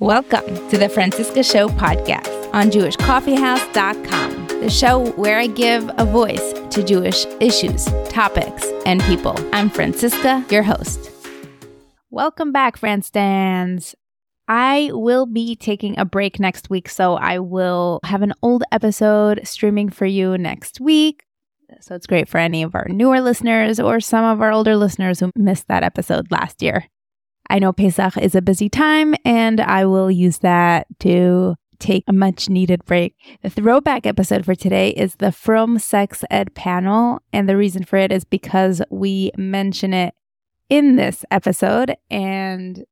Welcome to the Franciska Show podcast on JewishCoffeehouse.com, the show where I give a voice to Jewish issues, topics, and people. I'm Franciska, your host. Welcome back, Franstans. I will be taking a break next week, so I will have an old episode streaming for you next week. So it's great for any of our newer listeners or some of our older listeners who missed that episode last year. I know Pesach is a busy time, and I will use that to take a much needed break. The throwback episode for today is the Frum Sex Ed panel, and the reason for it is because we mention it in this episode, and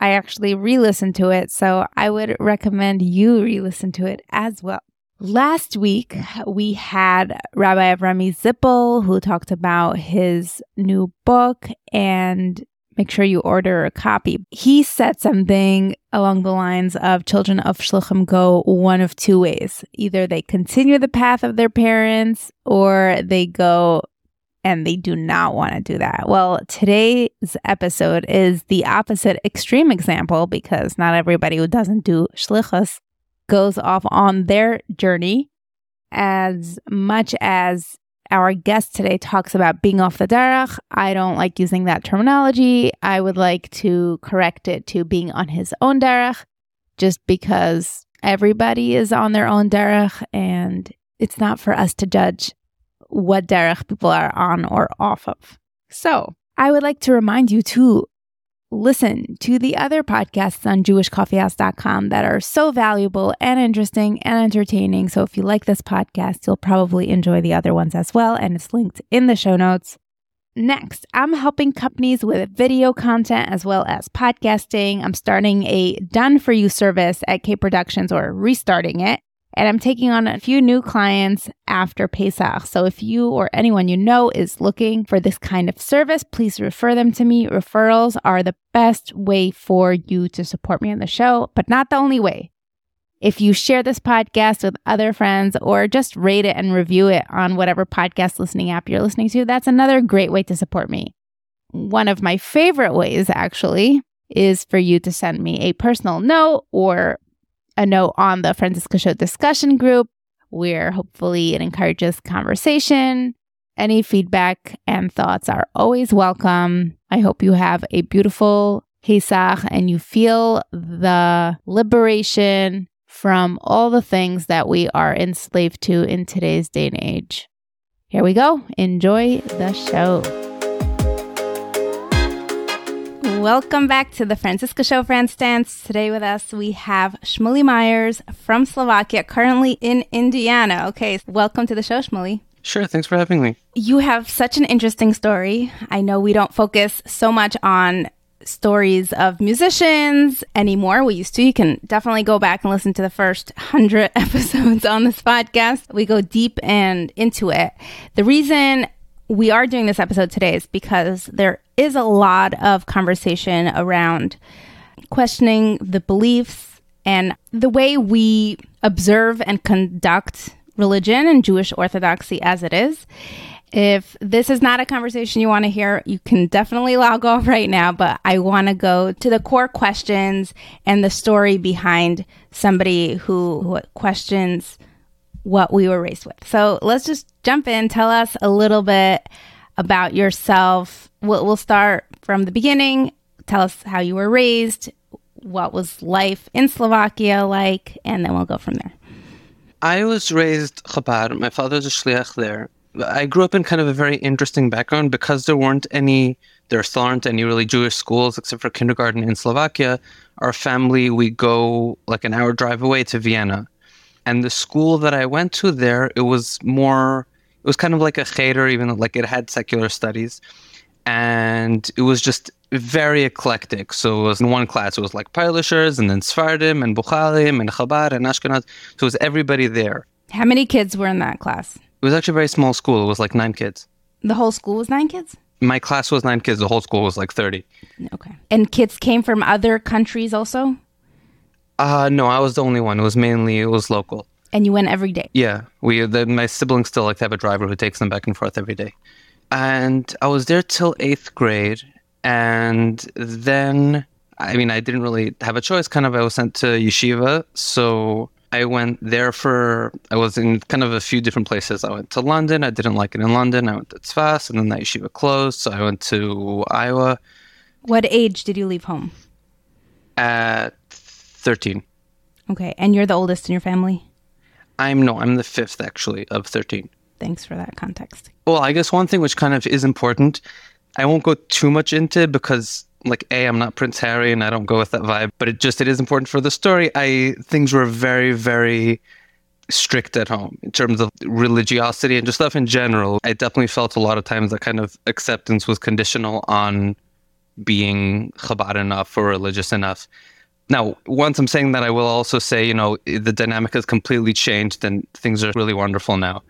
I actually re listened to it, so I would recommend you re listen to it as well. Last week, we had Rabbi Avrami Zippel, who talked about his new book and make sure you order a copy. He said something along the lines of children of Shluchim go one of two ways. Either they continue the path of their parents or they go and they do not want to do that. Well, today's episode is the opposite extreme example because not everybody who doesn't do shlichus goes off on their journey as much as our guest today talks about being off the derech. I don't like using that terminology. I would like to correct it to being on his own derech, just because everybody is on their own derech, and it's not for us to judge what derech people are on or off of. So I would like to remind you to listen to the other podcasts on jewishcoffeehouse.com that are so valuable and interesting and entertaining. So if you like this podcast, you'll probably enjoy the other ones as well. And it's linked in the show notes. Next, I'm helping companies with video content as well as podcasting. I'm starting a done for you service at K Productions or restarting it and I'm taking on a few new clients after Pesach. So if you or anyone you know is looking for this kind of service, please refer them to me. Referrals are the best way for you to support me on the show, but not the only way. If you share this podcast with other friends or just rate it and review it on whatever podcast listening app you're listening to, that's another great way to support me. One of my favorite ways, actually, is for you to send me a personal note or a note on the Franciska Show discussion group where hopefully it encourages conversation. Any feedback and thoughts are always welcome. I hope you have a beautiful Pesach and you feel the liberation from all the things that we are enslaved to in today's day and age. Here we go. Enjoy the show. Welcome back to the Franciska Show, Franstans. Today with us, we have Shmuli Myers from Slovakia, currently in Indiana. Okay, welcome to the show, Shmuli. Sure, thanks for having me. You have such an interesting story. I know we don't focus so much on stories of musicians anymore. We used to. You can definitely go back and listen to the first 100 episodes on this podcast. We go deep and into it. The reason we are doing this episode today is because there is a lot of conversation around questioning the beliefs and the way we observe and conduct religion and Jewish orthodoxy as it is. If this is not a conversation you want to hear, you can definitely log off right now. But I want to go to the core questions and the story behind somebody who, who questions what we were raised with. So let's just jump in. Tell us a little bit about yourself. We'll, we'll start from the beginning. Tell us how you were raised, what was life in Slovakia like, and then we'll go from there. I was raised Chabad. My father's a shliach there. I grew up in kind of a very interesting background because there weren't any, there still aren't any really Jewish schools except for kindergarten in Slovakia. Our family, we go like an hour drive away to Vienna and the school that I went to there, it was more, it was kind of like a cheder, even like it had secular studies. And it was just very eclectic. So it was in one class, it was like Pilishers and then Sfardim and Bukharim and Chabad and Ashkenaz. So it was everybody there. How many kids were in that class? It was actually a very small school. It was like nine kids. The whole school was nine kids? My class was nine kids. The whole school was like 30. Okay. And kids came from other countries also? Uh no, I was the only one. It was mainly it was local. And you went every day. Yeah, we the, my siblings still like to have a driver who takes them back and forth every day. And I was there till eighth grade, and then I mean, I didn't really have a choice. Kind of, I was sent to yeshiva. So I went there for, I was in kind of a few different places. I went to London. I didn't like it in London. I went to Tzfas, and then that yeshiva closed. So I went to Iowa. What age did you leave home? At 13. Okay. And you're the oldest in your family? I'm no, I'm the fifth actually of 13. Thanks for that context. Well, I guess one thing which kind of is important, I won't go too much into because like a I'm not Prince Harry and I don't go with that vibe, but it just it is important for the story. I things were very very strict at home in terms of religiosity and just stuff in general. I definitely felt a lot of times that kind of acceptance was conditional on being Chabad enough or religious enough. Now, once I'm saying that, I will also say, you know, the dynamic has completely changed and things are really wonderful now.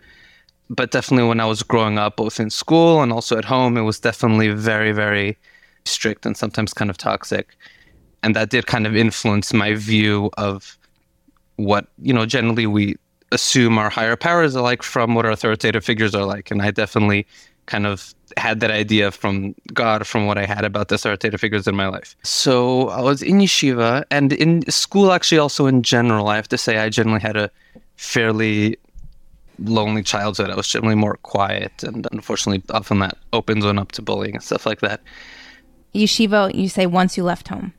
But definitely when I was growing up, both in school and also at home, it was definitely very, very strict and sometimes kind of toxic. And that did kind of influence my view of what, you know, generally we assume our higher powers are like from what our authoritative figures are like. And I definitely kind of had that idea from God, from what I had about the authoritative figures in my life. So I was in yeshiva and in school, actually, also in general. I have to say, I generally had a fairly lonely childhood. I was generally more quiet, and unfortunately, often that opens one up to bullying and stuff like that. Yeshiva, you say once you left home.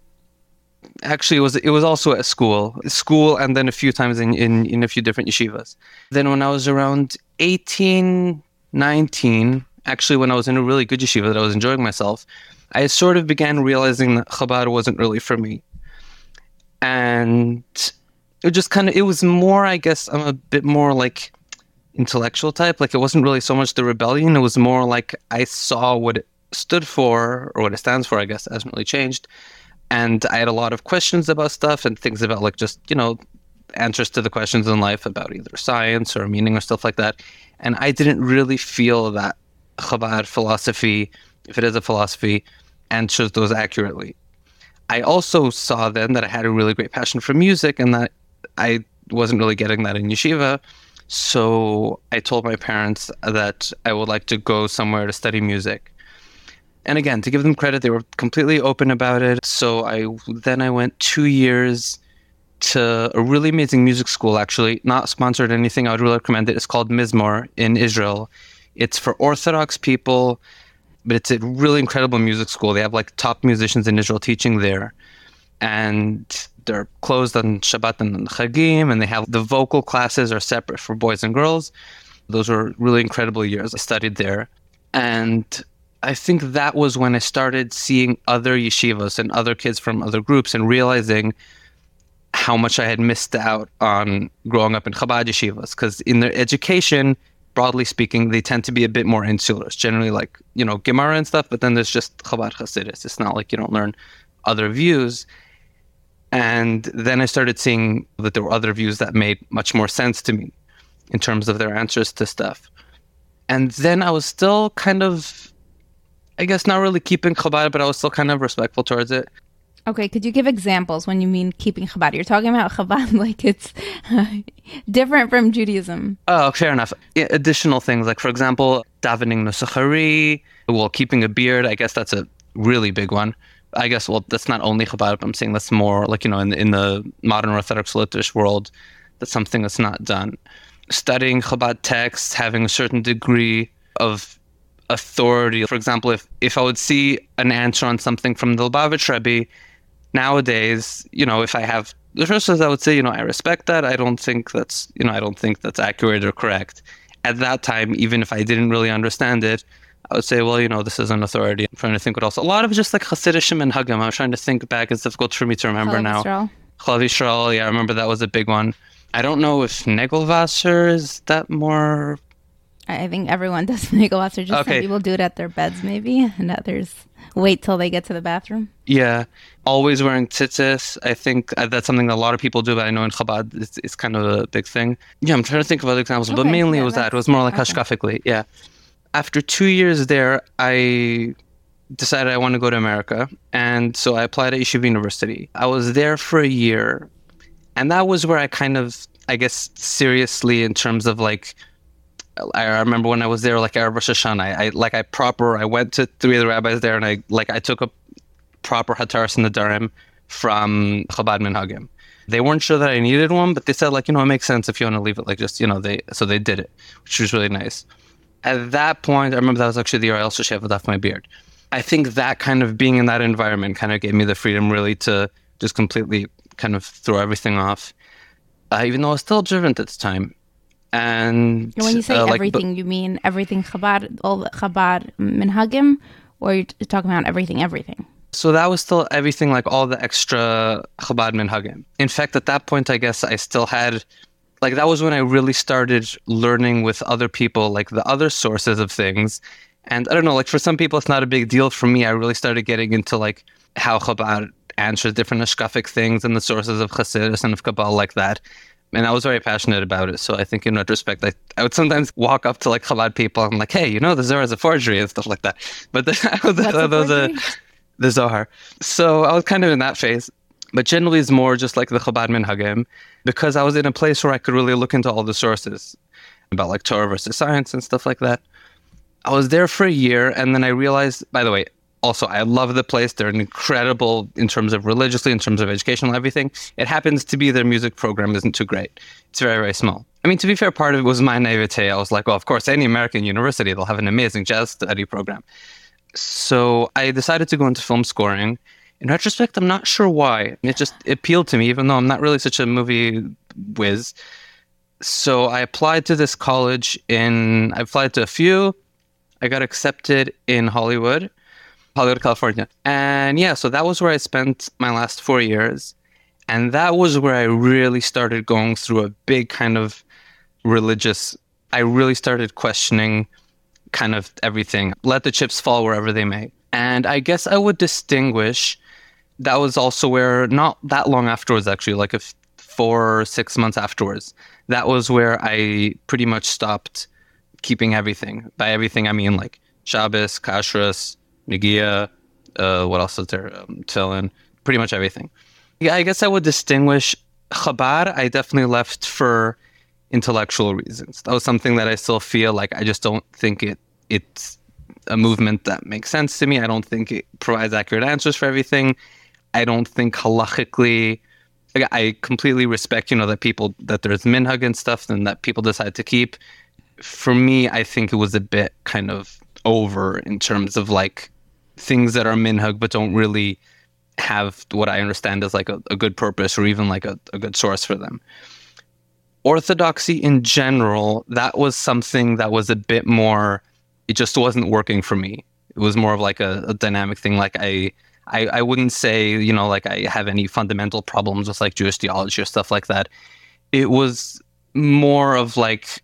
Actually, it was it was also at school, school, and then a few times in, in, in a few different yeshivas. Then when I was around 18, 19, actually when I was in a really good yeshiva that I was enjoying myself, I sort of began realizing that Chabad wasn't really for me. And it just kind of, it was more, I guess, I'm a bit more like intellectual type. Like it wasn't really so much the rebellion. It was more like I saw what it stood for or what it stands for, I guess, hasn't really changed. And I had a lot of questions about stuff and things about like just, you know, answers to the questions in life about either science or meaning or stuff like that. And I didn't really feel that Chabad philosophy, if it is a philosophy, answers those accurately. I also saw then that I had a really great passion for music and that I wasn't really getting that in yeshiva. So I told my parents that I would like to go somewhere to study music. And again, to give them credit, they were completely open about it. So I then I went two years to a really amazing music school, actually, not sponsored anything. I would really recommend it. It's called Mizmor in Israel. It's for Orthodox people, but it's a really incredible music school. They have like top musicians in Israel teaching there. And they're closed on Shabbat and Chagim, and they have the vocal classes are separate for boys and girls. Those were really incredible years. I studied there. And I think that was when I started seeing other yeshivas and other kids from other groups and realizing how much I had missed out on growing up in Chabad yeshivas. Because in their education, broadly speaking, they tend to be a bit more insular. It's generally like, you know, Gemara and stuff, but then there's just Chabad Hasidus. It's not like you don't learn other views. And then I started seeing that there were other views that made much more sense to me in terms of their answers to stuff. And then I was still kind of, I guess, not really keeping Chabad, but I was still kind of respectful towards it. Okay, could you give examples when you mean keeping Chabad? You're talking about Chabad like it's different from Judaism. Oh, fair enough. Additional things, like, for example, davening Nusach Ari, well, keeping a beard, I guess that's a really big one. I guess, well, that's not only Chabad, I'm saying that's more like, you know, in, in the modern Orthodox Litvish world, that's something that's not done. Studying Chabad texts, having a certain degree of authority. For example, if, if I would see an answer on something from the Lubavitch Rebbe, nowadays, you know, if I have the first is I would say, you know, I respect that. I don't think that's, you know, I don't think that's accurate or correct. At that time, even if I didn't really understand it, I would say, well, you know, this is an authority. I'm trying to think what else. A lot of just like Hasidic and Hagam. I'm trying to think back. It's difficult for me to remember now. Chalav Yisrael. Yeah, I remember that was a big one. I don't know if Negelwasser is that more. I think everyone does Negelwasser. Just okay. some people do it at their beds, maybe, and others wait till they get to the bathroom. Yeah, always wearing tzitzis. I think uh, that's something that a lot of people do, but I know in Chabad it's, it's kind of a big thing. Yeah, I'm trying to think of other examples, okay, but mainly yeah, it was that. It was more like okay. hashkafically. Yeah. After two years there, I decided I want to go to America, and so I applied at Yeshiva University. I was there for a year, and that was where I kind of, I guess, seriously in terms of like I remember when I was there, like Erev Rosh Hashanah, I, like I proper I went to three of the rabbis there, and I like I took a proper Hataras Nedarim from Chabad Minhagim. They weren't sure that I needed one, but they said like, you know, it makes sense if you want to leave it like just, you know, they so they did it, which was really nice. At that point, I remember that was actually the year I also shaved off my beard. I think that kind of being in that environment kind of gave me the freedom really to just completely kind of throw everything off. Uh, even though I was still observant at the time. And when you say uh, like, everything, you mean everything Chabad, all the Chabad minhagim, or you're talking about everything, everything? So that was still everything, like all the extra Chabad minhagim. In fact, at that point, I guess I still had, like, that was when I really started learning with other people, like the other sources of things. And I don't know, like for some people, it's not a big deal. For me, I really started getting into like how Chabad answers different ashkafic things and the sources of Chassidus and of Kabbalah like that. And I was very passionate about it. So I think in retrospect, I, I would sometimes walk up to like Chabad people and I'm like, hey, you know, the Zohar is a forgery and stuff like that. But the, What's uh, a Zohar forgery? the Zohar. So I was kind of in that phase. But generally, it's more just like the Chabad Minhagim because I was in a place where I could really look into all the sources about like Torah versus science and stuff like that. I was there for a year and then I realized, by the way, also, I love the place. They're incredible in terms of religiously, in terms of educational, everything. It happens to be their music program isn't too great. It's very, very small. I mean, to be fair, part of it was my naivete. I was like, well, of course, any American university, they'll have an amazing jazz study program. So I decided to go into film scoring. In retrospect, I'm not sure why. It just appealed to me, even though I'm not really such a movie whiz. So I applied to this college in, I applied to a few. I got accepted in Hollywood. Hollywood, California. And yeah, so that was where I spent my last four years. And that was where I really started going through a big kind of religious, I really started questioning kind of everything. Let the chips fall wherever they may. And I guess I would distinguish that was also where, not that long afterwards, actually, like a f- four or six months afterwards, that was where I pretty much stopped keeping everything. By everything, I mean like Shabbos, Kashrus, Negiah, uh, what else is there? Um, Tillin, pretty much everything. Yeah, I guess I would distinguish Chabad. I definitely left for intellectual reasons. That was something that I still feel like I just don't think it it's a movement that makes sense to me. I don't think it provides accurate answers for everything. I don't think halachically. I completely respect, you know, that people that there's minhag and stuff, and that people decide to keep. For me, I think it was a bit kind of over in terms of like things that are minhag but don't really have what I understand as like a, a good purpose or even like a, a good source for them. Orthodoxy in general, that was something that was a bit more, it just wasn't working for me. It was more of like a, a dynamic thing. Like I, I, I wouldn't say, you know, like I have any fundamental problems with like Jewish theology or stuff like that. It was more of like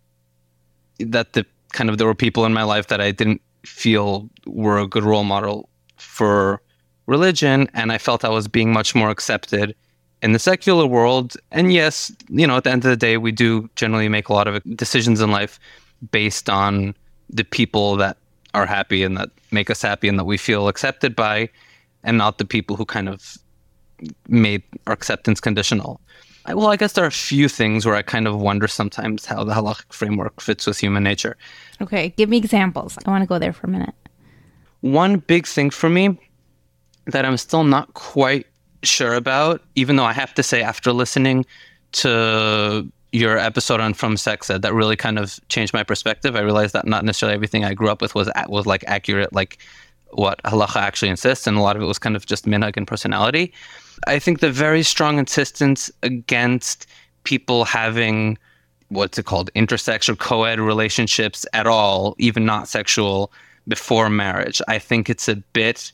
that the kind of there were people in my life that I didn't feel were a good role model for religion and I felt I was being much more accepted in the secular world. And yes, you know, at the end of the day, we do generally make a lot of decisions in life based on the people that are happy and that make us happy and that we feel accepted by, and not the people who kind of made our acceptance conditional. I, well, I guess there are a few things where I kind of wonder sometimes how the halachic framework fits with human nature. Okay, give me examples. I want to go there for a minute. One big thing for me that I'm still not quite sure about, even though I have to say, after listening to your episode on Frum Sex Ed, that really kind of changed my perspective. I realized that not necessarily everything I grew up with was was like accurate, like what halacha actually insists, and a lot of it was kind of just minhag and personality. I think the very strong insistence against people having what's it called intersex or co-ed relationships at all, even not sexual, before marriage. I think it's a bit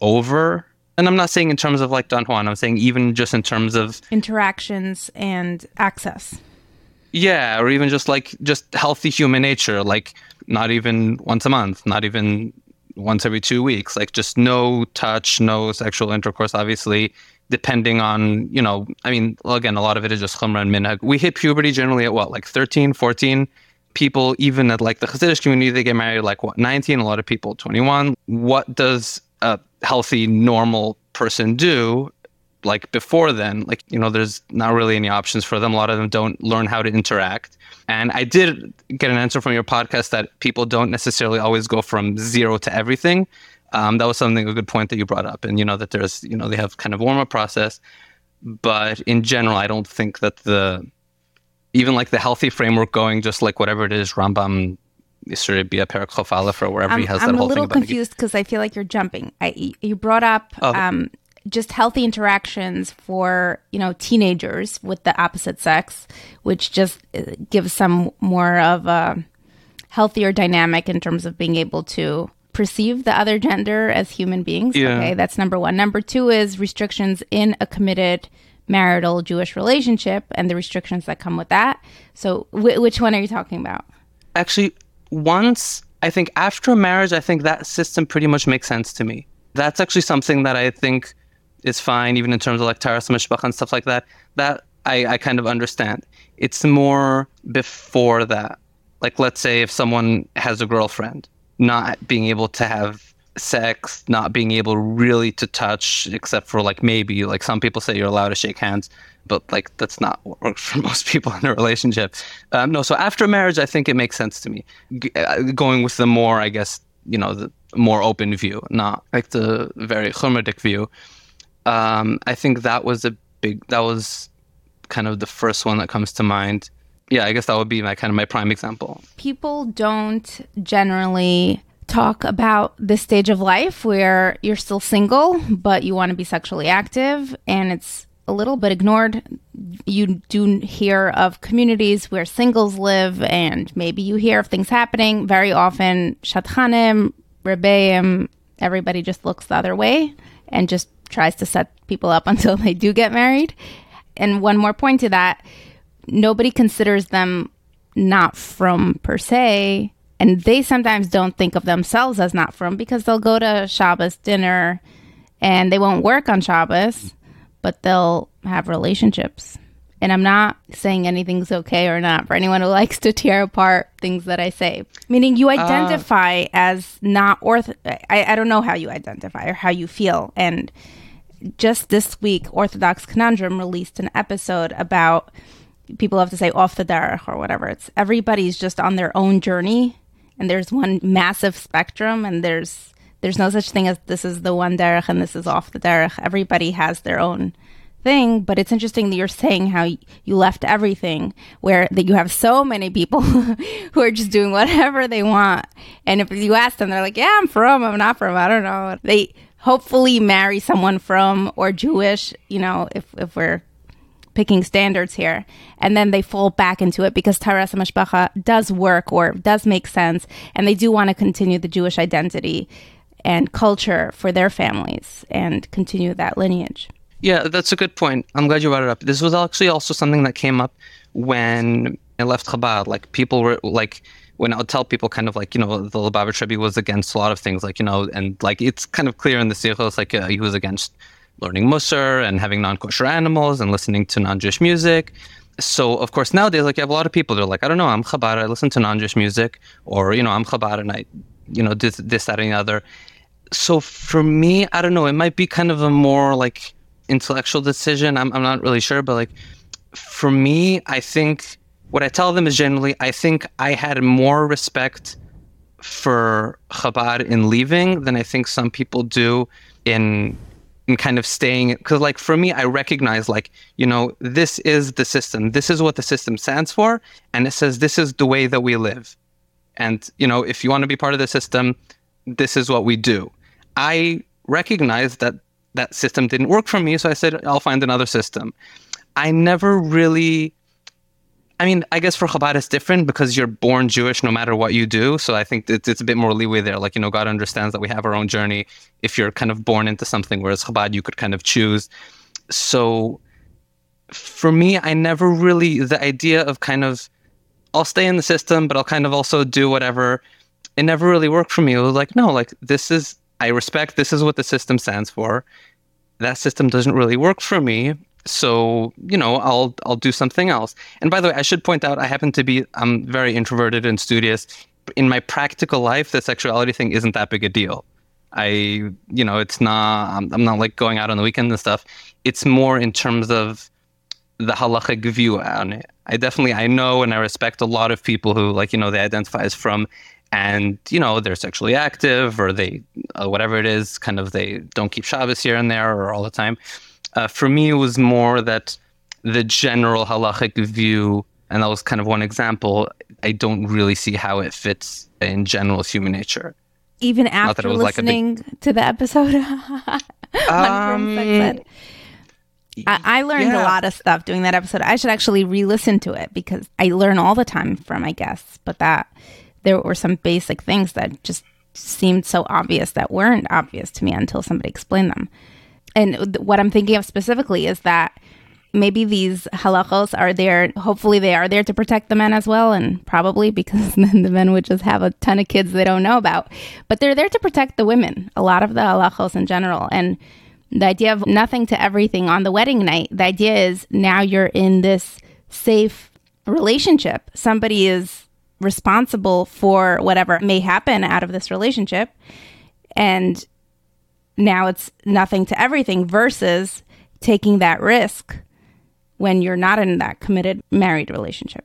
over. And I'm not saying in terms of like Don Juan, I'm saying even just in terms of Interactions and access. yeah, or even just like just healthy human nature, like not even once a month, not even once every two weeks, like just no touch, no sexual intercourse, obviously, depending on, you know, I mean, again, a lot of it is just chumrah and minhag. We hit puberty generally at what, like 13, 14? People, even at like the Hasidic community, they get married like what, 19? A lot of people, 21. What does a healthy, normal person do like before then like you know there's not really any options for them a lot of them don't learn how to interact and i did get an answer from your podcast that people don't necessarily always go from zero to everything Um, that was something a good point that you brought up, and you know that there's you know they have kind of warm up process, but in general, I don't think that the even like the healthy framework going just like whatever it is Rambam should it be a Aleph or wherever I'm, he has I'm that a whole little thing about confused because I feel like you're jumping. I, you brought up Oh. um, just healthy interactions for you know teenagers with the opposite sex, which just uh, gives some more of a healthier dynamic in terms of being able to perceive the other gender as human beings. Yeah. Okay, that's number one. Number two is restrictions in a committed marital Jewish relationship and the restrictions that come with that. So, wh- which one are you talking about? actually once i think after marriage i think that system pretty much makes sense to me that's actually something that i think is fine even in terms of like taras mishpacha and stuff like that that I, I kind of understand it's more before that like let's say if someone has a girlfriend not being able to have sex not being able really to touch except for like maybe like some people say you're allowed to shake hands but like that's not what works for most people in a relationship. Um, no so after marriage i think it makes sense to me. G- uh, going with the more i guess you know the more open view not like the very chumradic view. Um, i think that was a big that was kind of the first one that comes to mind yeah i guess that would be my kind of my prime example. People don't generally talk about this stage of life where you're still single but you want to be sexually active and it's a little bit ignored. You do hear of communities where singles live and maybe you hear of things happening. Very often shadchanim rebbeim everybody just looks the other way and just tries to set people up until they do get married. And one more point to that nobody considers them not frum per se and they sometimes don't think of themselves as not frum because they'll go to Shabbos dinner and they won't work on Shabbos, but they'll have relationships. And I'm not saying anything's okay or not for anyone who likes to tear apart things that I say. Meaning you uh, identify as not orth. I, I don't know how you identify or how you feel. And just this week, Orthodox Conundrum released an episode about people have to say off the derech or whatever. It's everybody's just on their own journey, and there's one massive spectrum, and there's there's no such thing as this is the one derech and this is off the derech. Everybody has their own thing, but it's interesting that you're saying how you left everything, where that you have so many people who are just doing whatever they want, and if you ask them, they're like, "Yeah, I'm frum, I'm not frum, I don't know." They hopefully marry someone frum or Jewish, you know, if if we're picking standards here, and then they fall back into it because Taras Mishpacha does work or does make sense, and they do want to continue the Jewish identity and culture for their families and continue that lineage. Yeah, that's a good point. I'm glad you brought it up. This was actually also something that came up when I left Chabad. Like people were like when I would tell people kind of like, you know, the Lubavitch Rebbe was against a lot of things, like, you know, and like it's kind of clear in the Sichos, like uh, he was against learning Musar and having non-kosher animals and listening to non-Jewish music. So of course nowadays, like you have a lot of people, they're like, I don't know, I'm Chabad, I listen to non-Jewish music, or you know, I'm Chabad and I, you know, this, this, that, and the other. So for me, I don't know, it might be kind of a more like intellectual decision. I'm, I'm not really sure, but like for me, I think what I tell them is generally, I think I had more respect for Chabad in leaving than I think some people do in in kind of staying because like for me i recognize like you know this is the system. This is what the system stands for and it says this is the way that we live. And you know if you want to be part of the system this is what we do. I recognize that that system didn't work for me so i said i'll find another system. I never really I mean, I guess for Chabad it's different because you're born Jewish no matter what you do. So I think it's, it's a bit more leeway there. Like, you know, God understands that we have our own journey. If you're kind of born into something, whereas Chabad, you could kind of choose. So for me, I never really, the idea of kind of, I'll stay in the system, but I'll kind of also do whatever, it never really worked for me. It was like, no, like, this is, I respect, this is what the system stands for. That system doesn't really work for me so you know i'll i'll do something else. And by the way i should point out i happen to be i'm very introverted and studious. In my practical life the sexuality thing isn't that big a deal. I you know it's not i'm, I'm not like going out on the weekend and stuff. It's more in terms of the halachic view on it. I definitely i know and i respect a lot of people who like you know they identify as frum and you know they're sexually active or they uh, whatever it is kind of they don't keep shabbos here and there or all the time uh, for me it was more that the general halachic view and that was kind of one example i don't really see how it fits in general human nature even after listening like big... to the episode um, I, I, learned yeah. a lot of stuff doing that episode. I should actually re-listen to it because I learn all the time from my guests. But that there were some basic things that just seemed so obvious that weren't obvious to me until somebody explained them. And what I'm thinking of specifically is that maybe these halachos are there. Hopefully, they are there to protect the men as well, and probably because then the men would just have a ton of kids they don't know about. But they're there to protect the women. A lot of the halachos in general, and the idea of nothing to everything on the wedding night. The idea is now you're in this safe relationship. Somebody is responsible for whatever may happen out of this relationship, and now it's nothing to everything versus taking that risk when you're not in that committed married relationship.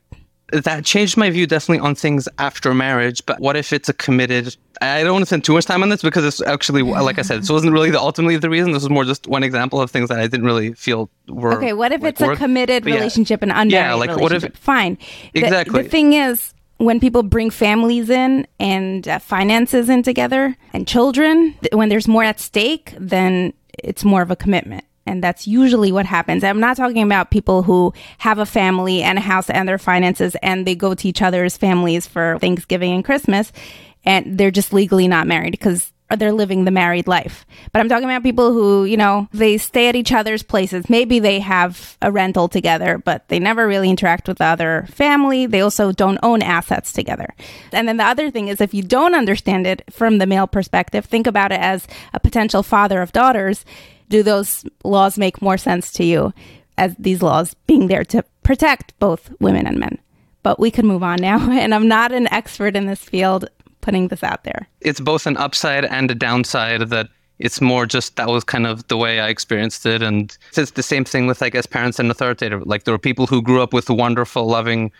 That changed my view definitely on things after marriage. But what if it's a committed? I don't want to spend too much time on this because it's actually, like I said, this wasn't really the ultimately the reason. This was more just one example of things that I didn't really feel were. Okay, what if like, it's a committed relationship and unmarried yeah, like what if fine? Exactly. The, the thing is, when people bring families in and uh, finances in together and children, when there's more at stake, then it's more of a commitment. And that's usually what happens. I'm not talking about people who have a family and a house and their finances and they go to each other's families for Thanksgiving and Christmas and they're just legally not married because they're living the married life. But I'm talking about people who, you know, they stay at each other's places. Maybe they have a rental together, but they never really interact with the other family. They also don't own assets together. And then the other thing is if you don't understand it from the male perspective, think about it as a potential father of daughters do those laws make more sense to you as these laws being there to protect both women and men? But we could move on now. And I'm not an expert in this field putting this out there. It's both an upside and a downside that it's more just that was kind of the way I experienced it. And it's the same thing with, I guess, parents and authoritative. Like there were people who grew up with wonderful, loving,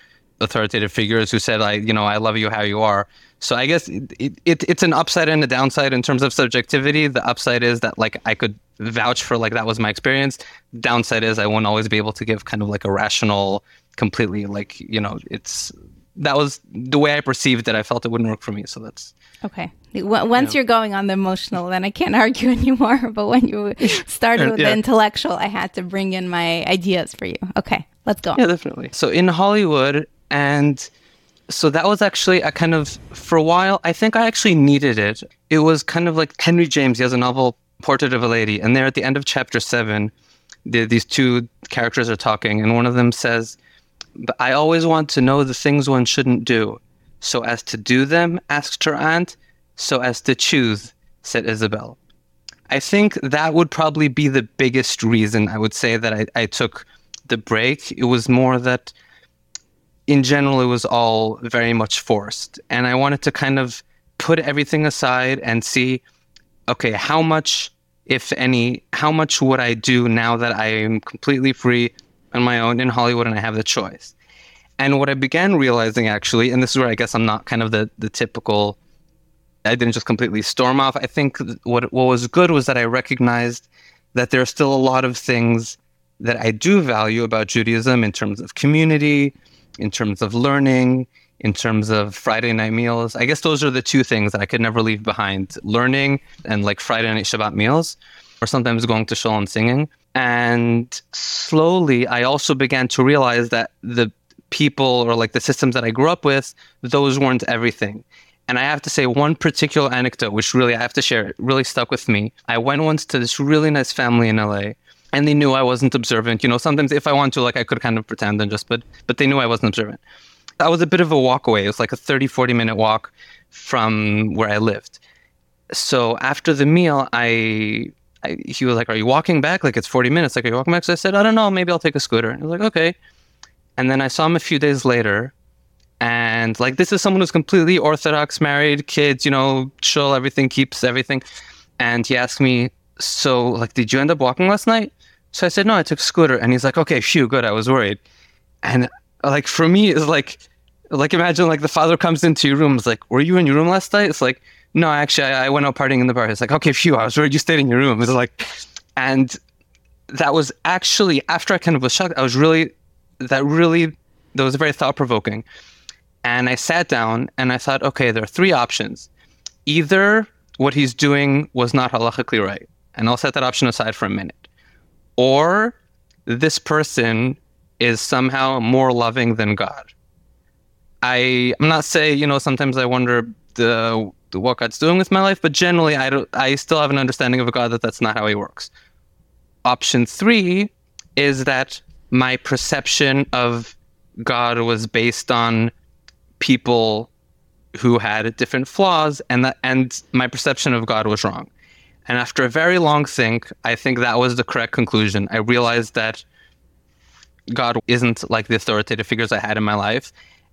authoritative figures who said, I, you know, I love you how you are. So I guess it, it, it's an upside and a downside in terms of subjectivity. The upside is that like I could vouch for like that was my experience. Downside is I won't always be able to give kind of like a rational, completely like you know it's that was the way I perceived it. I felt it wouldn't work for me. So that's okay. Once you are going on the emotional, then I can't argue anymore. But when you started with yeah. the intellectual, I had to bring in my ideas for you. Okay, let's go. Yeah, definitely. So in Hollywood, and so that was actually a kind of for a while. I think I actually needed it. It was kind of like Henry James. He has a novel Portrait of a Lady, and there at the end of chapter seven, the, these two characters are talking, and one of them says, "But I always want to know the things one shouldn't do, so as to do them." asked her aunt. "So as to choose," said Isabel. I think that would probably be the biggest reason I would say that I, I took the break. It was more that in general, it was all very much forced. And I wanted to kind of put everything aside and see okay, how much, if any, how much would I do now that I am completely free on my own in Hollywood and I have the choice? And what I began realizing actually, and this is where I guess I'm not kind of the, the typical, I didn't just completely storm off. I think what, what was good was that I recognized that there are still a lot of things that I do value about Judaism in terms of community, in terms of learning, in terms of Friday night meals. I guess those are the two things that I could never leave behind learning and like Friday night Shabbat meals, or sometimes going to shul and singing. And slowly, I also began to realize that the people or like the systems that I grew up with, those weren't everything. And I have to say one particular anecdote, which really I have to share, really stuck with me. I went once to this really nice family in LA and they knew I wasn't observant. You know, sometimes if I want to, like I could kind of pretend and just, but but they knew I wasn't observant that was a bit of a walk away. It was like a 30, 40 minute walk from where I lived. So after the meal, I, I, he was like, "Are you walking back? Like it's 40 minutes. Like are you walking back?" So I said, "I don't know. Maybe I'll take a scooter." And he was like, "Okay." And then I saw him a few days later, and like this is someone who's completely orthodox, married, kids, you know, chill, everything keeps everything. And he asked me, "So like, did you end up walking last night?" So I said, "No, I took a scooter." And he's like, "Okay, phew, good. I was worried." And like for me, it's like like imagine like the father comes into your room. It's like, were you in your room last night? It's like, no, actually, I, I went out partying in the bar. It's like, okay, phew, I was worried you stayed in your room. It's like, and that was actually after I kind of was shocked. I was really, that really, that was very thought provoking. And I sat down and I thought, okay, there are three options. Either what he's doing was not halachically right, and I'll set that option aside for a minute, or this person is somehow more loving than God. I I'm not saying you know sometimes I wonder the, the what God's doing with my life, but generally I don't I still have an understanding of a God that that's not how He works. Option three is that my perception of God was based on people who had different flaws, and that and my perception of God was wrong. And after a very long think, I think that was the correct conclusion. I realized that God isn't like the authoritative figures I had in my life.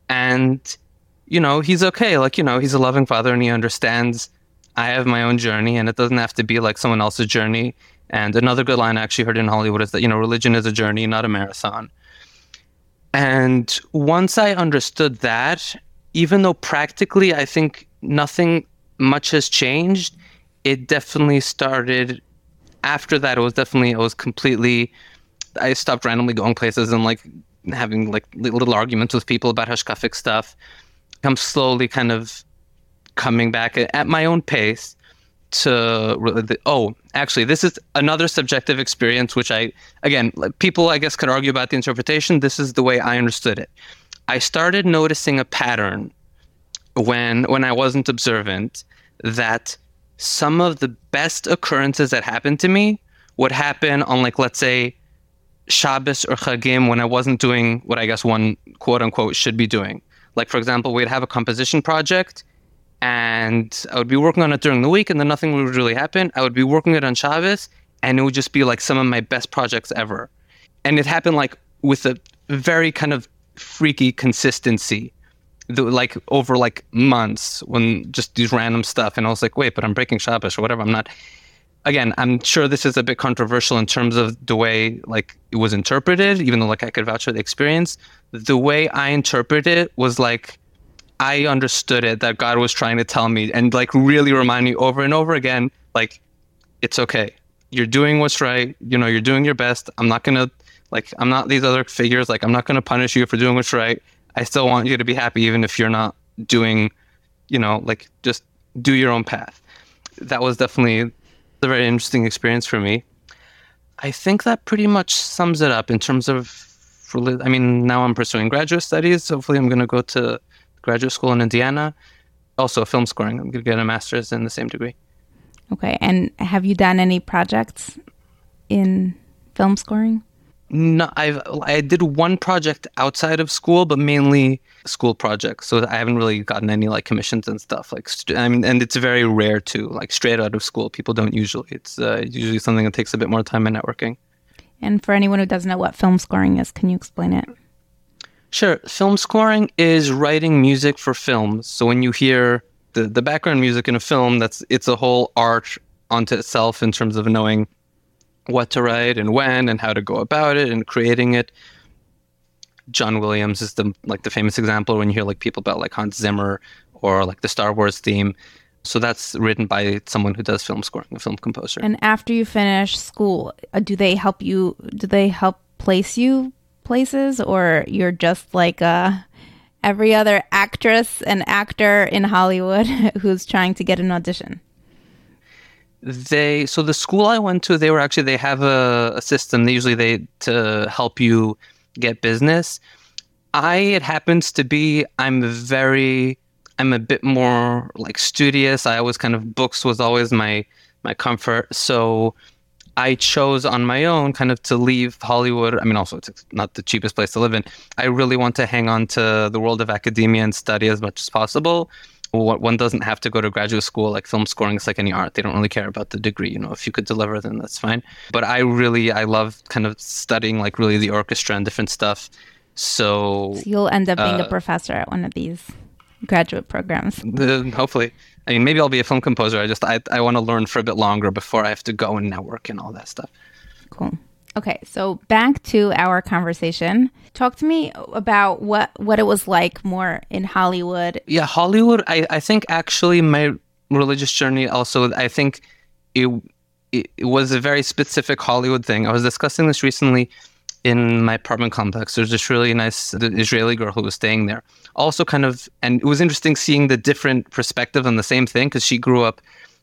And, you know, he's okay. Like, you know, he's a loving father and he understands I have my own journey and it doesn't have to be like someone else's journey. And another good line I actually heard in Hollywood is that, you know, religion is a journey, not a marathon. And once I understood that, even though practically I think nothing much has changed, it definitely started after that. It was definitely, it was completely I stopped randomly going places and like having like little arguments with people about hashkafic stuff. I'm slowly kind of coming back at my own pace to oh actually this is another subjective experience which i again people i guess could argue about the interpretation this is the way i understood it i started noticing a pattern when when i wasn't observant that some of the best occurrences that happened to me would happen on like let's say Shabbos or Chagim when I wasn't doing what I guess one quote unquote should be doing. Like, for example, we'd have a composition project and I would be working on it during the week and then nothing would really happen. I would be working it on Shabbos and it would just be like some of my best projects ever. And it happened like with a very kind of freaky consistency. like over like months when just these random stuff and I was like, wait, but I'm breaking Shabbos or whatever. I'm not again, I'm sure this is a bit controversial in terms of the way like it was interpreted, even though like I could vouch for the experience. The way I interpreted it was like I understood it that God was trying to tell me and like really remind me over and over again, like, it's okay. You're doing what's right. You know, you're doing your best. I'm not gonna like I'm not these other figures. Like I'm not gonna punish you for doing what's right. I still want you to be happy even if you're not doing, you know, like just do your own path. That was definitely a very interesting experience for me. I think that pretty much sums it up in terms of. I mean, now I'm pursuing graduate studies. Hopefully, I'm going to go to graduate school in Indiana. Also, film scoring. I'm going to get a master's in the same degree. Okay. And have you done any projects in film scoring? No, I've I did one project outside of school, but mainly school projects. So I haven't really gotten any like commissions and stuff. Like I mean, and it's very rare too. Like straight out of school, people don't usually. It's uh, usually something that takes a bit more time and networking. And for anyone who doesn't know what film scoring is, can you explain it? Sure. Film scoring is writing music for films. So when you hear the the background music in a film, that's it's a whole art onto itself in terms of knowing what to write and when and how to go about it and creating it. John Williams is the like the famous example when you hear like people about like Hans Zimmer or like the Star Wars theme. So that's written by someone who does film scoring, a film composer. And after you finish school, uh, do they help you? Do they help place you places, or you're just like uh, every other actress and actor in Hollywood who's trying to get an audition? they so the school I went to, they were actually they have a, a system. They usually they to help you get business. I it happens to be I'm very I'm a bit more like studious. I always kind of books was always my my comfort. So I chose on my own kind of to leave Hollywood. I mean, also it's not the cheapest place to live in. I really want to hang on to the world of academia and study as much as possible one doesn't have to go to graduate school like film scoring is like any art they don't really care about the degree you know if you could deliver then that's fine but i really i love kind of studying like really the orchestra and different stuff so, so you'll end up being uh, a professor at one of these graduate programs hopefully i mean maybe i'll be a film composer i just i, I want to learn for a bit longer before i have to go and network and all that stuff cool Okay, so back to our conversation. Talk to me about what what it was like more in Hollywood. Yeah, Hollywood. I I think actually my religious journey also. I think it it, it was a very specific Hollywood thing. I was discussing this recently in my apartment complex. There's this really nice Israeli girl who was staying there. Also, kind of, and it was interesting seeing the different perspective on the same thing because she grew up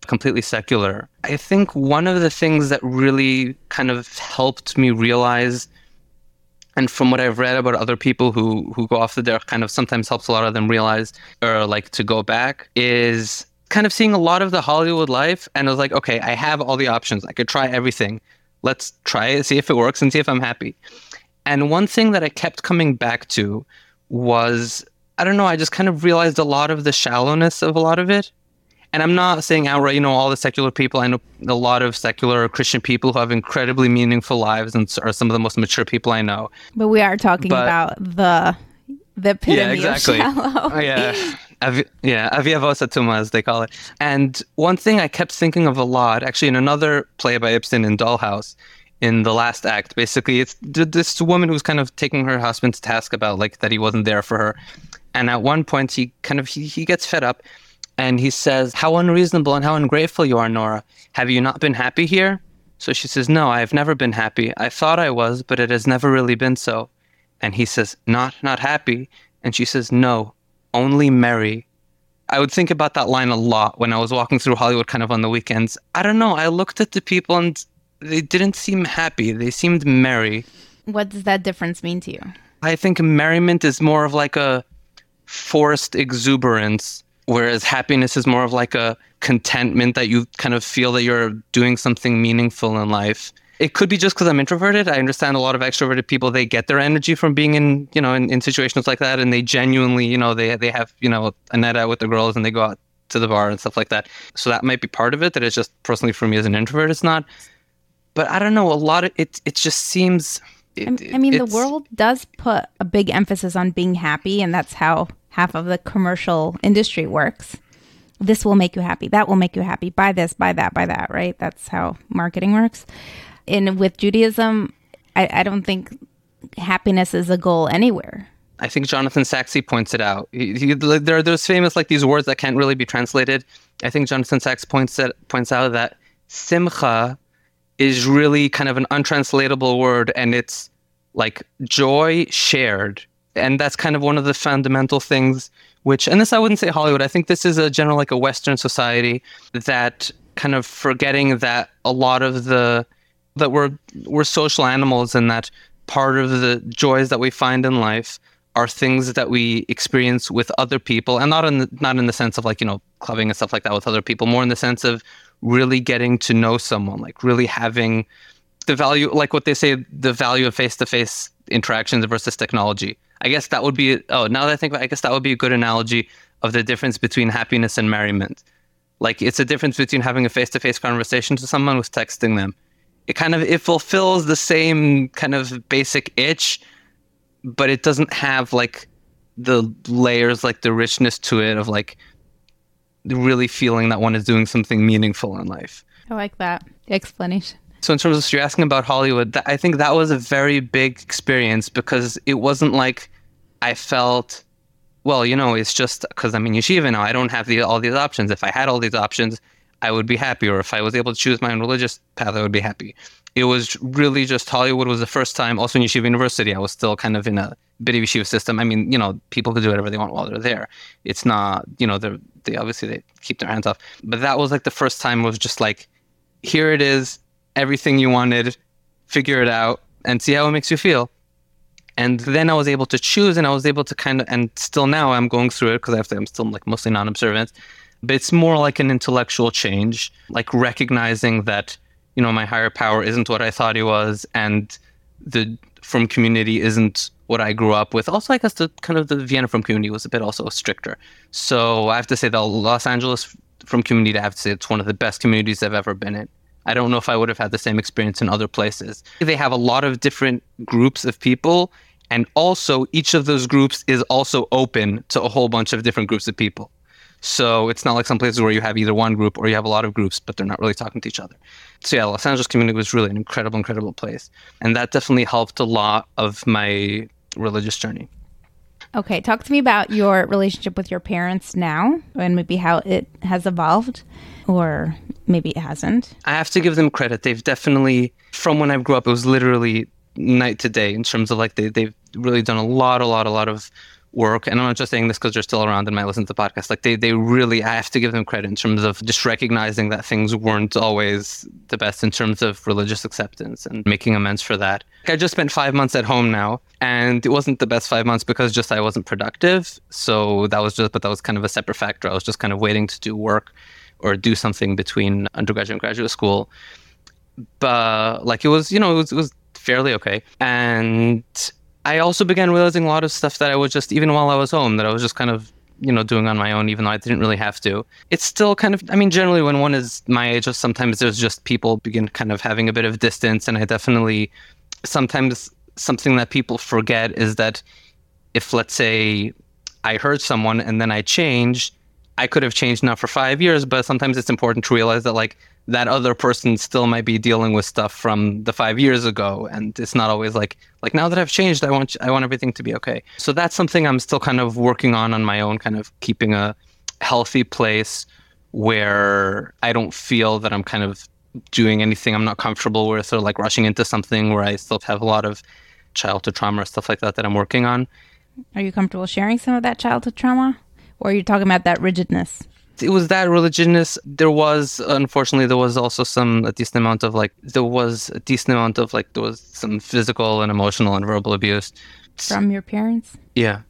completely secular. I think one of the things that really kind of helped me realize, and from what I've read about other people who who go off the derech, kind of sometimes helps a lot of them realize or like to go back, is kind of seeing a lot of the Hollywood life. And I was like, okay, I have all the options. I could try everything. Let's try it, see if it works, and see if I'm happy. And one thing that I kept coming back to was I don't know, I just kind of realized a lot of the shallowness of a lot of it and I'm not saying outright, you know, all the secular people. I know a lot of secular Christian people who have incredibly meaningful lives and are some of the most mature people I know. But we are talking but, about the the epitome yeah, exactly. of shallow. Oh, yeah. Avi- yeah, aviavosa tuma, as they call it. And one thing I kept thinking of a lot, actually, in another play by Ibsen in Dollhouse, in the last act, basically, it's this woman who's kind of taking her husband to task about like that he wasn't there for her. And at one point, he kind of he, he gets fed up and he says, How unreasonable and how ungrateful you are, Nora. Have you not been happy here? So she says, No, I have never been happy. I thought I was, but it has never really been so. And he says, Not not happy. And she says, No, only merry. I would think about that line a lot when I was walking through Hollywood kind of on the weekends. I don't know. I looked at the people and they didn't seem happy. They seemed merry. What does that difference mean to you? I think merriment is more of like a forced exuberance whereas happiness is more of like a contentment that you kind of feel that you're doing something meaningful in life it could be just because i'm introverted i understand a lot of extroverted people they get their energy from being in you know in, in situations like that and they genuinely you know they they have you know a night out with the girls and they go out to the bar and stuff like that so that might be part of it that is just personally for me as an introvert it's not but i don't know a lot of it it just seems it, I mean, the world does put a big emphasis on being happy, and that's how half of the commercial industry works. This will make you happy. That will make you happy. Buy this, buy that, buy that, right? That's how marketing works. And with Judaism, I, I don't think happiness is a goal anywhere. I think Jonathan Sacks points it out. He, he, there are those famous like these words that can't really be translated. I think Jonathan Sacks points it, points out that simcha is really kind of an untranslatable word, and it's like joy shared and that's kind of one of the fundamental things which and this i wouldn't say hollywood i think this is a general like a western society that kind of forgetting that a lot of the that we're we're social animals and that part of the joys that we find in life are things that we experience with other people and not in the, not in the sense of like you know clubbing and stuff like that with other people more in the sense of really getting to know someone like really having the value like what they say the value of face-to-face interactions versus technology I guess that would be oh now that I think about it, I guess that would be a good analogy of the difference between happiness and merriment. Like it's a difference between having a face-to-face conversation to someone with texting them. It kind of it fulfills the same kind of basic itch, but it doesn't have like the layers, like the richness to it of like really feeling that one is doing something meaningful in life. I like that explanation. So in terms of you're asking about Hollywood, I think that was a very big experience because it wasn't like I felt, well, you know, it's just because I'm in yeshiva now. I don't have the, all these options. If I had all these options, I would be happy. Or if I was able to choose my own religious path, I would be happy. It was really just Hollywood was the first time. Also in yeshiva university, I was still kind of in a bit of yeshiva system. I mean, you know, people could do whatever they want while they're there. It's not, you know, they they obviously they keep their hands off. But that was like the first time was just like, here it is, everything you wanted, figure it out, and see how it makes you feel and then I was able to choose, and I was able to kind of, and still now I'm going through it because I have to, I'm still like mostly non-observant, but it's more like an intellectual change, like recognizing that you know my higher power isn't what I thought he was, and the frum community isn't what I grew up with. Also, I guess the kind of the Vienna frum community was a bit also stricter. So I have to say the Los Angeles frum community, I have to say it's one of the best communities I've ever been in. I don't know if I would have had the same experience in other places. They have a lot of different groups of people, and also each of those groups is also open to a whole bunch of different groups of people. So it's not like some places where you have either one group or you have a lot of groups, but they're not really talking to each other. So yeah, Los Angeles community was really an incredible, incredible place. And that definitely helped a lot of my religious journey. Okay, talk to me about your relationship with your parents now and maybe how it has evolved or maybe it hasn't. I have to give them credit. They've definitely, from when I grew up, it was literally night to day in terms of like they, they've really done a lot, a lot, a lot of work. And I'm not just saying this because they're still around and might listen to the podcast. Like they, they really, I have to give them credit in terms of just recognizing that things weren't always the best in terms of religious acceptance and making amends for that. I just spent five months at home now, and it wasn't the best five months because just I wasn't productive. So that was just, but that was kind of a separate factor. I was just kind of waiting to do work or do something between undergraduate and graduate school. But like it was, you know, it was, it was fairly okay. And I also began realizing a lot of stuff that I was just, even while I was home, that I was just kind of, you know, doing on my own, even though I didn't really have to. It's still kind of, I mean, generally when one is my age, sometimes there's just people begin kind of having a bit of distance. And I definitely, sometimes something that people forget is that if, let's say, I hurt someone and then I change, I could have changed now for five years, but sometimes it's important to realize that, like, that other person still might be dealing with stuff from the five years ago. And it's not always like like now that i've changed i want i want everything to be okay. So that's something i'm still kind of working on on my own kind of keeping a healthy place where i don't feel that i'm kind of doing anything i'm not comfortable with or like rushing into something where i still have a lot of childhood trauma or stuff like that that i'm working on. Are you comfortable sharing some of that childhood trauma? Or are you talking about that rigidness it was that religiousness. There was, unfortunately, there was also some a decent amount of like there was a decent amount of like there was some physical and emotional and verbal abuse from your parents. Yeah.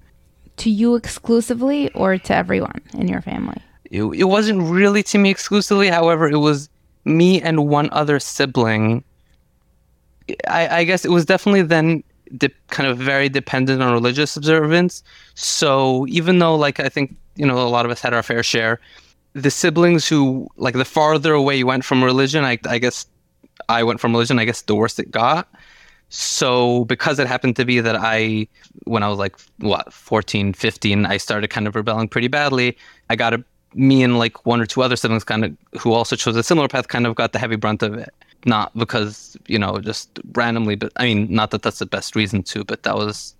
To you exclusively, or to everyone in your family? It, it wasn't really to me exclusively. However, it was me and one other sibling. I, I guess it was definitely then de- kind of very dependent on religious observance. So even though, like, I think you know, a lot of us had our fair share. The siblings who, like, the farther away you went from religion, I, I guess I went from religion, I guess the worse it got. So, because it happened to be that I, when I was like, what, 14, 15, I started kind of rebelling pretty badly. I got a, me and like one or two other siblings kind of, who also chose a similar path, kind of got the heavy brunt of it. Not because, you know, just randomly, but I mean, not that that's the best reason to, but that was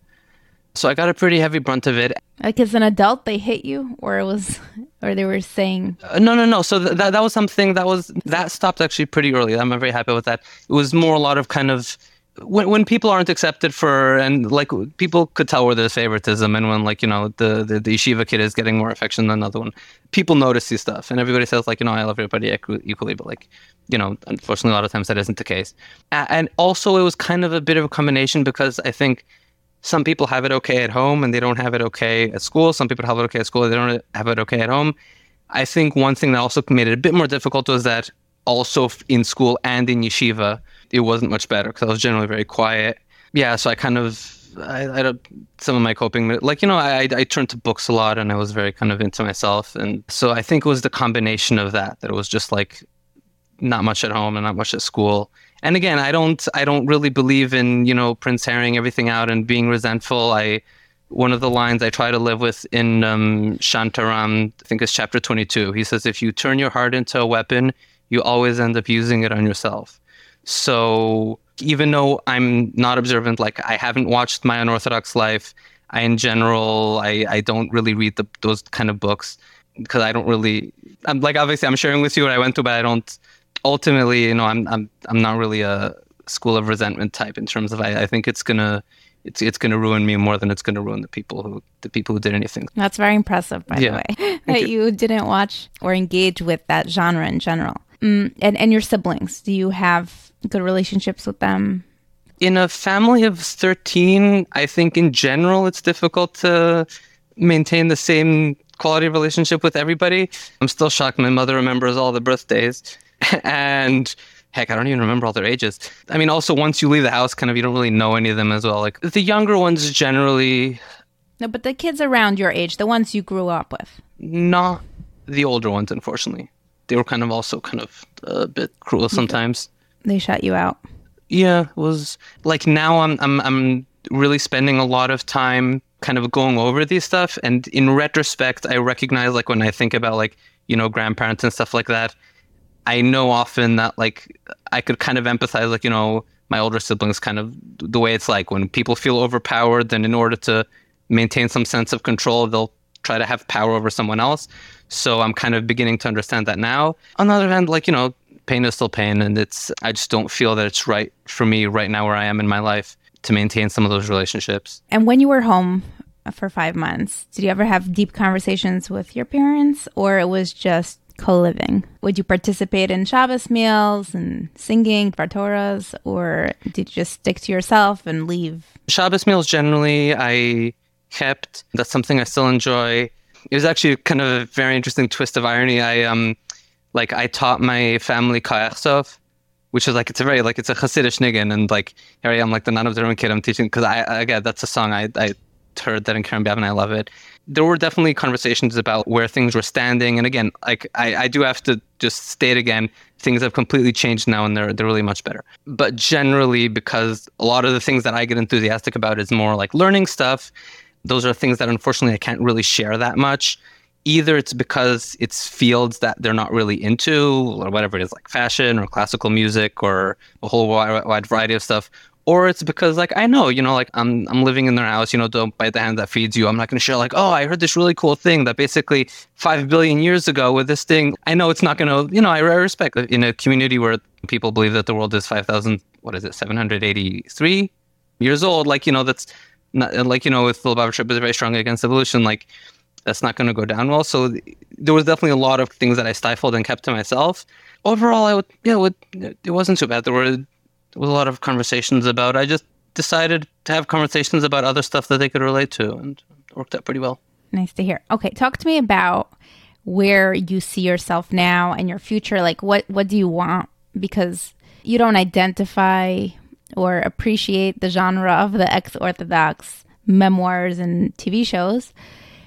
so I got a pretty heavy brunt of it. Like as an adult, they hit you, or it was, or they were saying. Uh, no, no, no. So th- that that was something that was that stopped actually pretty early. I'm very happy with that. It was more a lot of kind of when when people aren't accepted for and like people could tell where there's favoritism and when like you know the, the the yeshiva kid is getting more affection than another one people notice these stuff and everybody says like you know i love everybody equally but like you know unfortunately a lot of times that isn't the case and also it was kind of a bit of a combination because i think some people have it okay at home and they don't have it okay at school. Some people have it okay at school, they don't have it okay at home. I think one thing that also made it a bit more difficult was that also in school and in yeshiva, it wasn't much better because I was generally very quiet. Yeah, so I kind of I, I some of my coping, like you know, I I turned to books a lot and I was very kind of into myself, and so I think it was the combination of that that it was just like not much at home and not much at school, and again, I don't I don't really believe in you know Prince Harrying everything out and being resentful. I one of the lines I try to live with in um, Shantaram, I think it's chapter 22. He says, if you turn your heart into a weapon, you always end up using it on yourself. So even though I'm not observant, like I haven't watched my unorthodox life, I in general I, I don't really read the, those kind of books because I don't really. I'm like obviously I'm sharing with you what I went to, but I don't ultimately, you know, I'm I'm I'm not really a school of resentment type in terms of I, I think it's gonna it's it's gonna ruin me more than it's gonna ruin the people who the people who did anything. That's very impressive, by yeah. the way, that you. you. didn't watch or engage with that genre in general. Mm, and and your siblings, do you have good relationships with them? In a family of thirteen, I think in general it's difficult to maintain the same quality of relationship with everybody. I'm still shocked my mother remembers all the birthdays. and heck, I don't even remember all their ages. I mean, also once you leave the house, kind of you don't really know any of them as well. Like the younger ones generally. No, but the kids around your age, the ones you grew up with. Not the older ones, unfortunately. They were kind of also kind of a bit cruel sometimes. They shut you out. Yeah, it was like now I'm I'm I'm really spending a lot of time kind of going over these stuff. And in retrospect, I recognize like when I think about like, you know, grandparents and stuff like that, I know often that like I could kind of empathize, like, you know, my older siblings kind of the way it's like when people feel overpowered, then in order to maintain some sense of control, they'll try to have power over someone else. So I'm kind of beginning to understand that now. On the other hand, like, you know, pain is still pain and it's I just don't feel that it's right for me right now where I am in my life to maintain some of those relationships. And when you were home for 5 months, did you ever have deep conversations with your parents or it was just co-living? Would you participate in Shabbos meals and singing Torahs, or did you just stick to yourself and leave? Shabbos meals generally I kept. That's something I still enjoy. It was actually kind of a very interesting twist of irony. I um like I taught my family Kayachsov, which is like it's a very like it's a Hasidic niggin, and like here I am like the non observant kid I'm teaching because I again that's a song I I heard that in Karen and I love it. There were definitely conversations about where things were standing, and again, like I, I do have to just state again, things have completely changed now, and they're they're really much better. But generally, because a lot of the things that I get enthusiastic about is more like learning stuff, those are things that unfortunately I can't really share that much. Either it's because it's fields that they're not really into, or whatever it is, like fashion or classical music or a whole wide, wide variety of stuff, or it's because like I know, you know, like I'm I'm living in their house, you know, don't bite the hand that feeds you. I'm not going to share like, oh, I heard this really cool thing that basically five billion years ago with this thing. I know it's not going to, you know, I, respect in a community where people believe that the world is five thousand, what is it, seven hundred eighty three years old. Like you know, that's not like you know, if the Lubavitcher is very strong against evolution, like that's not going to go down well. So there was definitely a lot of things that I stifled and kept to myself. Overall, I would yeah, it, would, it wasn't too bad. There were was a lot of conversations about. I just decided to have conversations about other stuff that they could relate to, and it worked out pretty well. Nice to hear. Okay, talk to me about where you see yourself now and your future. Like, what what do you want? Because you don't identify or appreciate the genre of the ex orthodox memoirs and TV shows.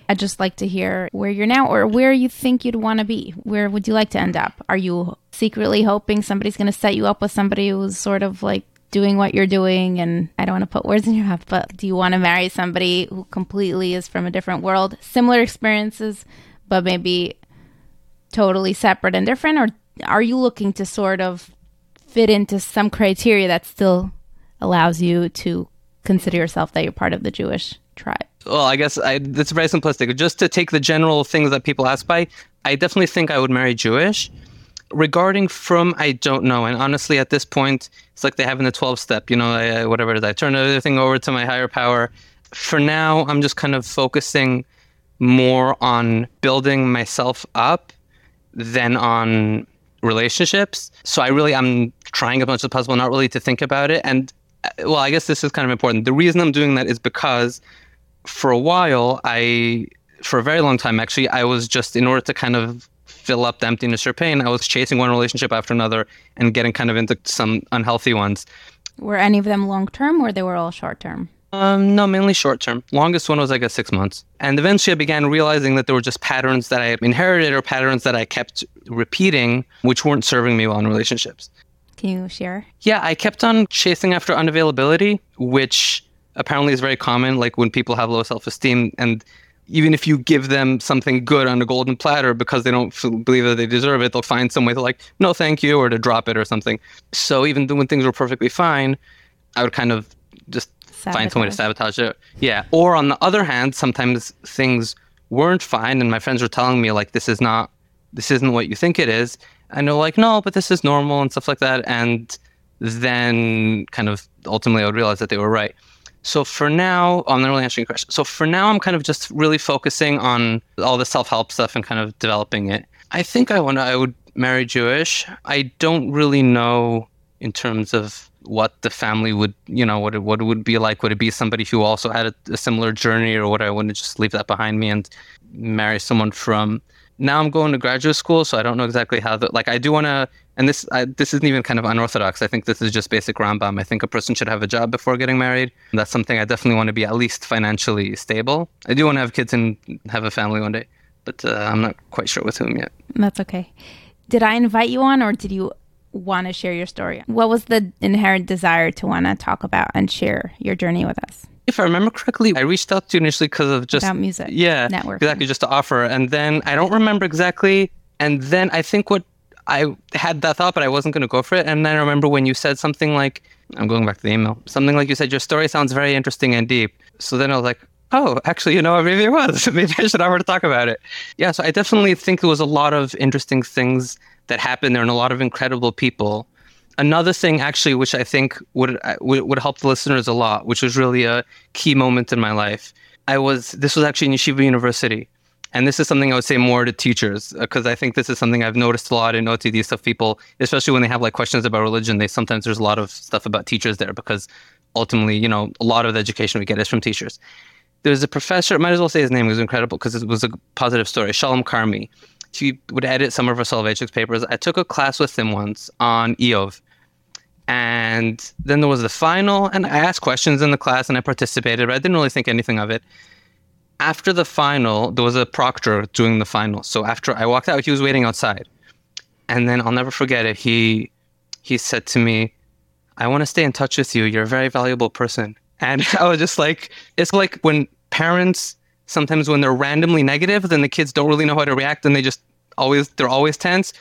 I'd just like to hear where you're now or where you think you'd want to be. Where would you like to end up? Are you secretly hoping somebody's going to set you up with somebody who's sort of like doing what you're doing? And I don't want to put words in your mouth, but do you want to marry somebody who completely is from a different world? Similar experiences, but maybe totally separate and different? Or are you looking to sort of fit into some criteria that still allows you to consider yourself that you're part of the Jewish tribe? Well, I guess I, that's very simplistic. Just to take the general things that people ask by, I definitely think I would marry Jewish. Regarding frum, I don't know. And honestly, at this point, it's like they have in the 12 step, you know, I, whatever it is. I turn everything over to my higher power. For now, I'm just kind of focusing more on building myself up than on relationships. So I really, I'm trying as much as possible not really to think about it. And uh, well, I guess this is kind of important. The reason I'm doing that is because for a while, I, for a very long time actually, I was just in order to kind of fill up the emptiness or pain, I was chasing one relationship after another and getting kind of into some unhealthy ones. Were any of them long term or they were all short term? Um, no, mainly short term. Longest one was, I guess, six months. And eventually I began realizing that there were just patterns that I inherited or patterns that I kept repeating, which weren't serving me well in relationships. Can you share? Yeah, I kept on chasing after unavailability, which apparently is very common. Like when people have low self esteem, and even if you give them something good on a golden platter because they don't believe that they deserve it, they'll find some way to like, no, thank you, or to drop it or something. So even when things were perfectly fine, I would kind of just sabotage. find some way to sabotage it. Yeah. Or on the other hand, sometimes things weren't fine, and my friends were telling me like, this is not, this isn't what you think it is and they're like, no, but this is normal and stuff like that. And then kind of ultimately I would realize that they were right. So for now, oh, I'm not really answering your question. So for now, I'm kind of just really focusing on all the self-help stuff and kind of developing it. I think I want to, I would marry Jewish. I don't really know in terms of what the family would, you know, what it, what it would be like. Would it be somebody who also had a, a similar journey or would I want to just leave that behind me and marry someone from now I'm going to graduate school, so I don't know exactly how the like I do want to. And this I, this isn't even kind of unorthodox. I think this is just basic Rambam. I think a person should have a job before getting married. And that's something I definitely want to be at least financially stable. I do want to have kids and have a family one day, but uh, I'm not quite sure with whom yet. That's okay. Did I invite you on, or did you want to share your story? What was the inherent desire to want to talk about and share your journey with us? if I remember correctly, I reached out to you initially because of just About music. yeah, Networking. exactly, just to offer. And then I don't remember exactly. And then I think what I had that thought, but I wasn't going to go for it. And then I remember when you said something like, I'm going back to the email, something like you said, your story sounds very interesting and deep. So then I was like, oh, actually, you know, what, maybe it was. maybe I should to talk about it. Yeah, so I definitely think there was a lot of interesting things that happened there and a lot of incredible people. Another thing, actually, which I think would uh, would, would help the listeners a lot, which was really a key moment in my life. I was this was actually in Yeshiva University, and this is something I would say more to teachers uh, because I think this is something I've noticed a lot in OTD stuff. People, especially when they have like questions about religion, they sometimes there's a lot of stuff about teachers there because ultimately, you know, a lot of the education we get is from teachers. There's a professor, might as well say his name, it was incredible because it was a positive story. Shalom Carmy. He would edit some of Rav Soloveitchik's papers. I took a class with him once on Iyov. And then there was the final, and I asked questions in the class and I participated, but I didn't really think anything of it. After the final, there was a proctor doing the final. So after I walked out, he was waiting outside. And then I'll never forget it. He he said to me, I want to stay in touch with you. You're a very valuable person. And I was just like, it's like when parents sometimes when they're randomly negative, then the kids don't really know how to react and they just always they're always tense.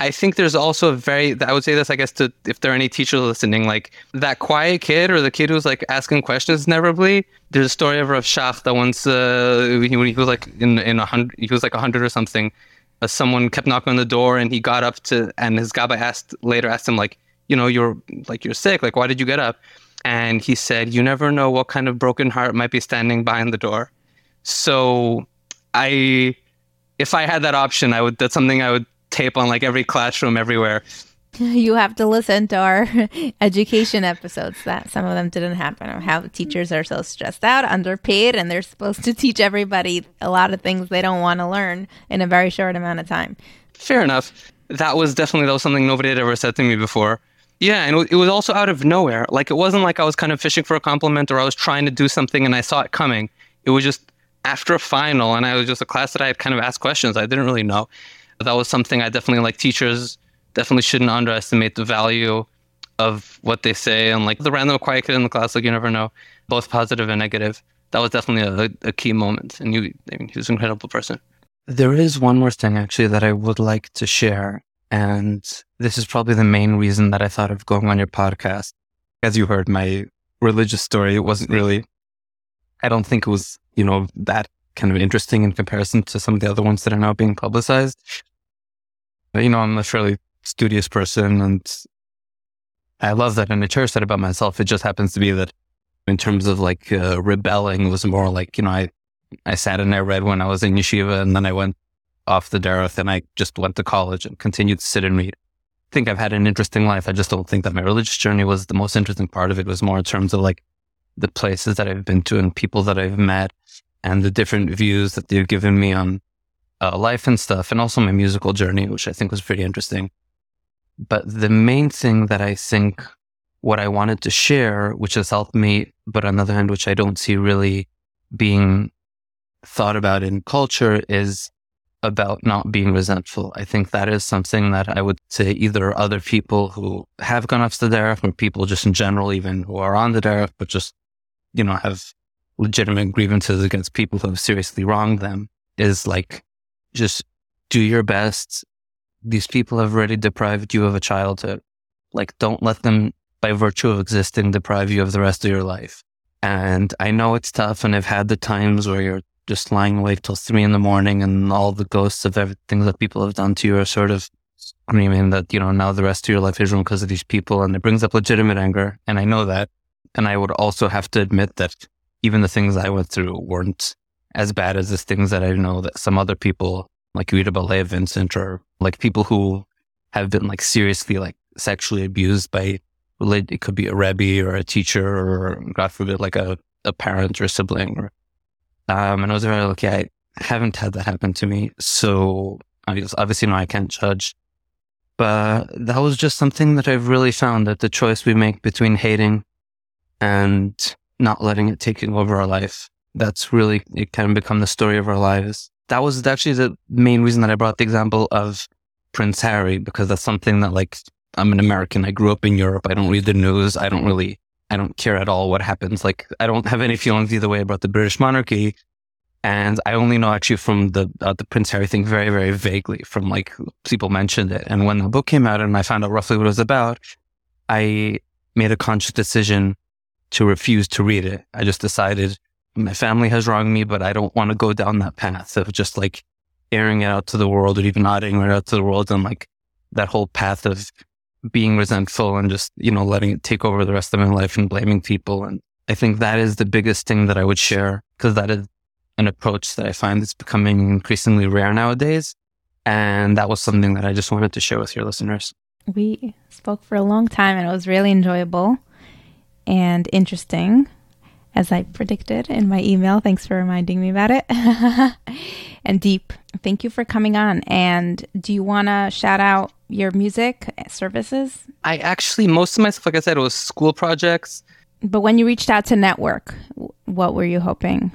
I think there's also a very I would say this I guess to if there are any teachers listening like that quiet kid or the kid who's like asking questions inevitably. There's a story of Rav Shach that once uh, he, when he was like in in a hundred he was like a hundred or something. Uh, someone kept knocking on the door and he got up to and his gabbai asked later asked him like you know you're like you're sick like why did you get up and he said you never know what kind of broken heart might be standing behind the door so I, if I had that option, I would. That's something I would tape on like every classroom everywhere. You have to listen to our education episodes. That some of them didn't happen, how teachers are so stressed out, underpaid, and they're supposed to teach everybody a lot of things they don't want to learn in a very short amount of time. Fair enough. That was definitely that was something nobody had ever said to me before. Yeah, and it was also out of nowhere. Like it wasn't like I was kind of fishing for a compliment or I was trying to do something and I saw it coming. It was just after a final, and I was just a class that I had kind of asked questions. I didn't really know. That was something I definitely like. Teachers definitely shouldn't underestimate the value of what they say, and like the random quiet kid in the class, like you never know, both positive and negative. That was definitely a, a key moment, and you, I mean, he was an incredible person. There is one more thing actually that I would like to share, and this is probably the main reason that I thought of going on your podcast. As you heard, my religious story it wasn't really. I don't think it was you know, that kind of interesting in comparison to some of the other ones that are now being publicized. You know, I'm a fairly studious person and I love that. And I cherish that about myself. It just happens to be that in terms of like uh, rebelling was more like, you know, I, I sat and I read when I was in yeshiva and then I went off the derech and I just went to college and continued to sit and read. I think I've had an interesting life. I just don't think that my religious journey was the most interesting part of it. it was more in terms of like the places that I've been to and people that I've met and the different views that they've given me on uh, life and stuff, and also my musical journey, which I think was pretty interesting. But the main thing that I think what I wanted to share, which has helped me, but on the other hand, which I don't see really being thought about in culture, is about not being resentful. I think that is something that I would say either other people who have gone off the derech or people just in general, even who are on the derech, but just, you know, have legitimate grievances against people who have seriously wronged them is like, just do your best. These people have already deprived you of a childhood. Like, don't let them, by virtue of existing, deprive you of the rest of your life. And I know it's tough, and I've had the times where you're just lying awake till three in the morning, and all the ghosts of everything that people have done to you are sort of screaming that, you know, now the rest of your life is ruined because of these people. And it brings up legitimate anger. And I know that. And I would also have to admit that even the things I went through weren't as bad as the things that I know that some other people, like you read about Leah Vincent or like people who have been like seriously like sexually abused by, it could be a Rebbe or a teacher or God forbid, like a, a parent or a sibling. Or, um, and I was very lucky. I haven't had that happen to me. So obviously, no, I can't judge. But that was just something that I've really found that the choice we make between hating and not letting it take over our life. That's really, it can become the story of our lives. That was actually the main reason that I brought the example of Prince Harry, because that's something that like, I'm an American. I grew up in Europe. I don't read the news. I don't really I don't care at all what happens. Like I don't have any feelings either way about the British monarchy. And I only know actually from the uh, the Prince Harry thing very very vaguely from like people mentioned it. And when the book came out and I found out roughly what it was about, I made a conscious decision to refuse to read it. I just decided my family has wronged me, but I don't want to go down that path of just like airing it out to the world or even not airing it out to the world and like that whole path of being resentful and just, you know, letting it take over the rest of my life and blaming people. And I think that is the biggest thing that I would share because that is an approach that I find is becoming increasingly rare nowadays. And that was something that I just wanted to share with your listeners. We spoke for a long time and it was really enjoyable and interesting, as I predicted in my email. Thanks for reminding me about it. and deep. Thank you for coming on. And do you want to shout out your music services? I actually, most of my stuff, like I said, it was school projects. But when you reached out to network, what were you hoping?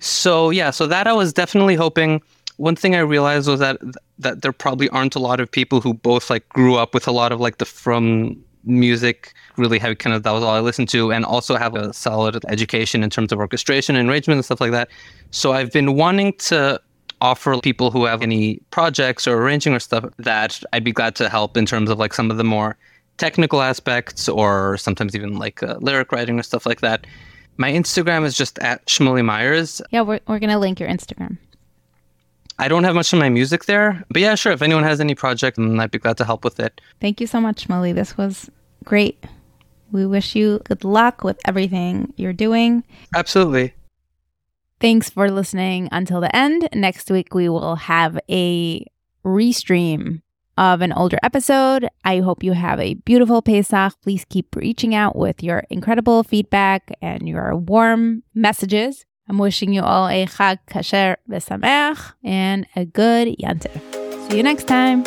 So, yeah, so that I was definitely hoping. One thing I realized was that that there probably aren't a lot of people who both like grew up with a lot of like the frum music really heavy kind of that was all I listened to and also have a solid education in terms of orchestration and arrangement and stuff like that. So I've been wanting to offer people who have any projects or arranging or stuff that I'd be glad to help in terms of like some of the more technical aspects or sometimes even like uh, lyric writing or stuff like that. My Instagram is just at Shmuli Myers. Yeah, we're, we're going to link your Instagram. I don't have much of my music there, but yeah, sure. If anyone has any project, I'd be glad to help with it. Thank you so much, Shmuli. This was great. We wish you good luck with everything you're doing. Absolutely. Thanks for listening until the end. Next week, we will have a restream of an older episode. I hope you have a beautiful Pesach. Please keep reaching out with your incredible feedback and your warm messages. I'm wishing you all a Chag Kasher V'Sameach and a good Yantif. See you next time.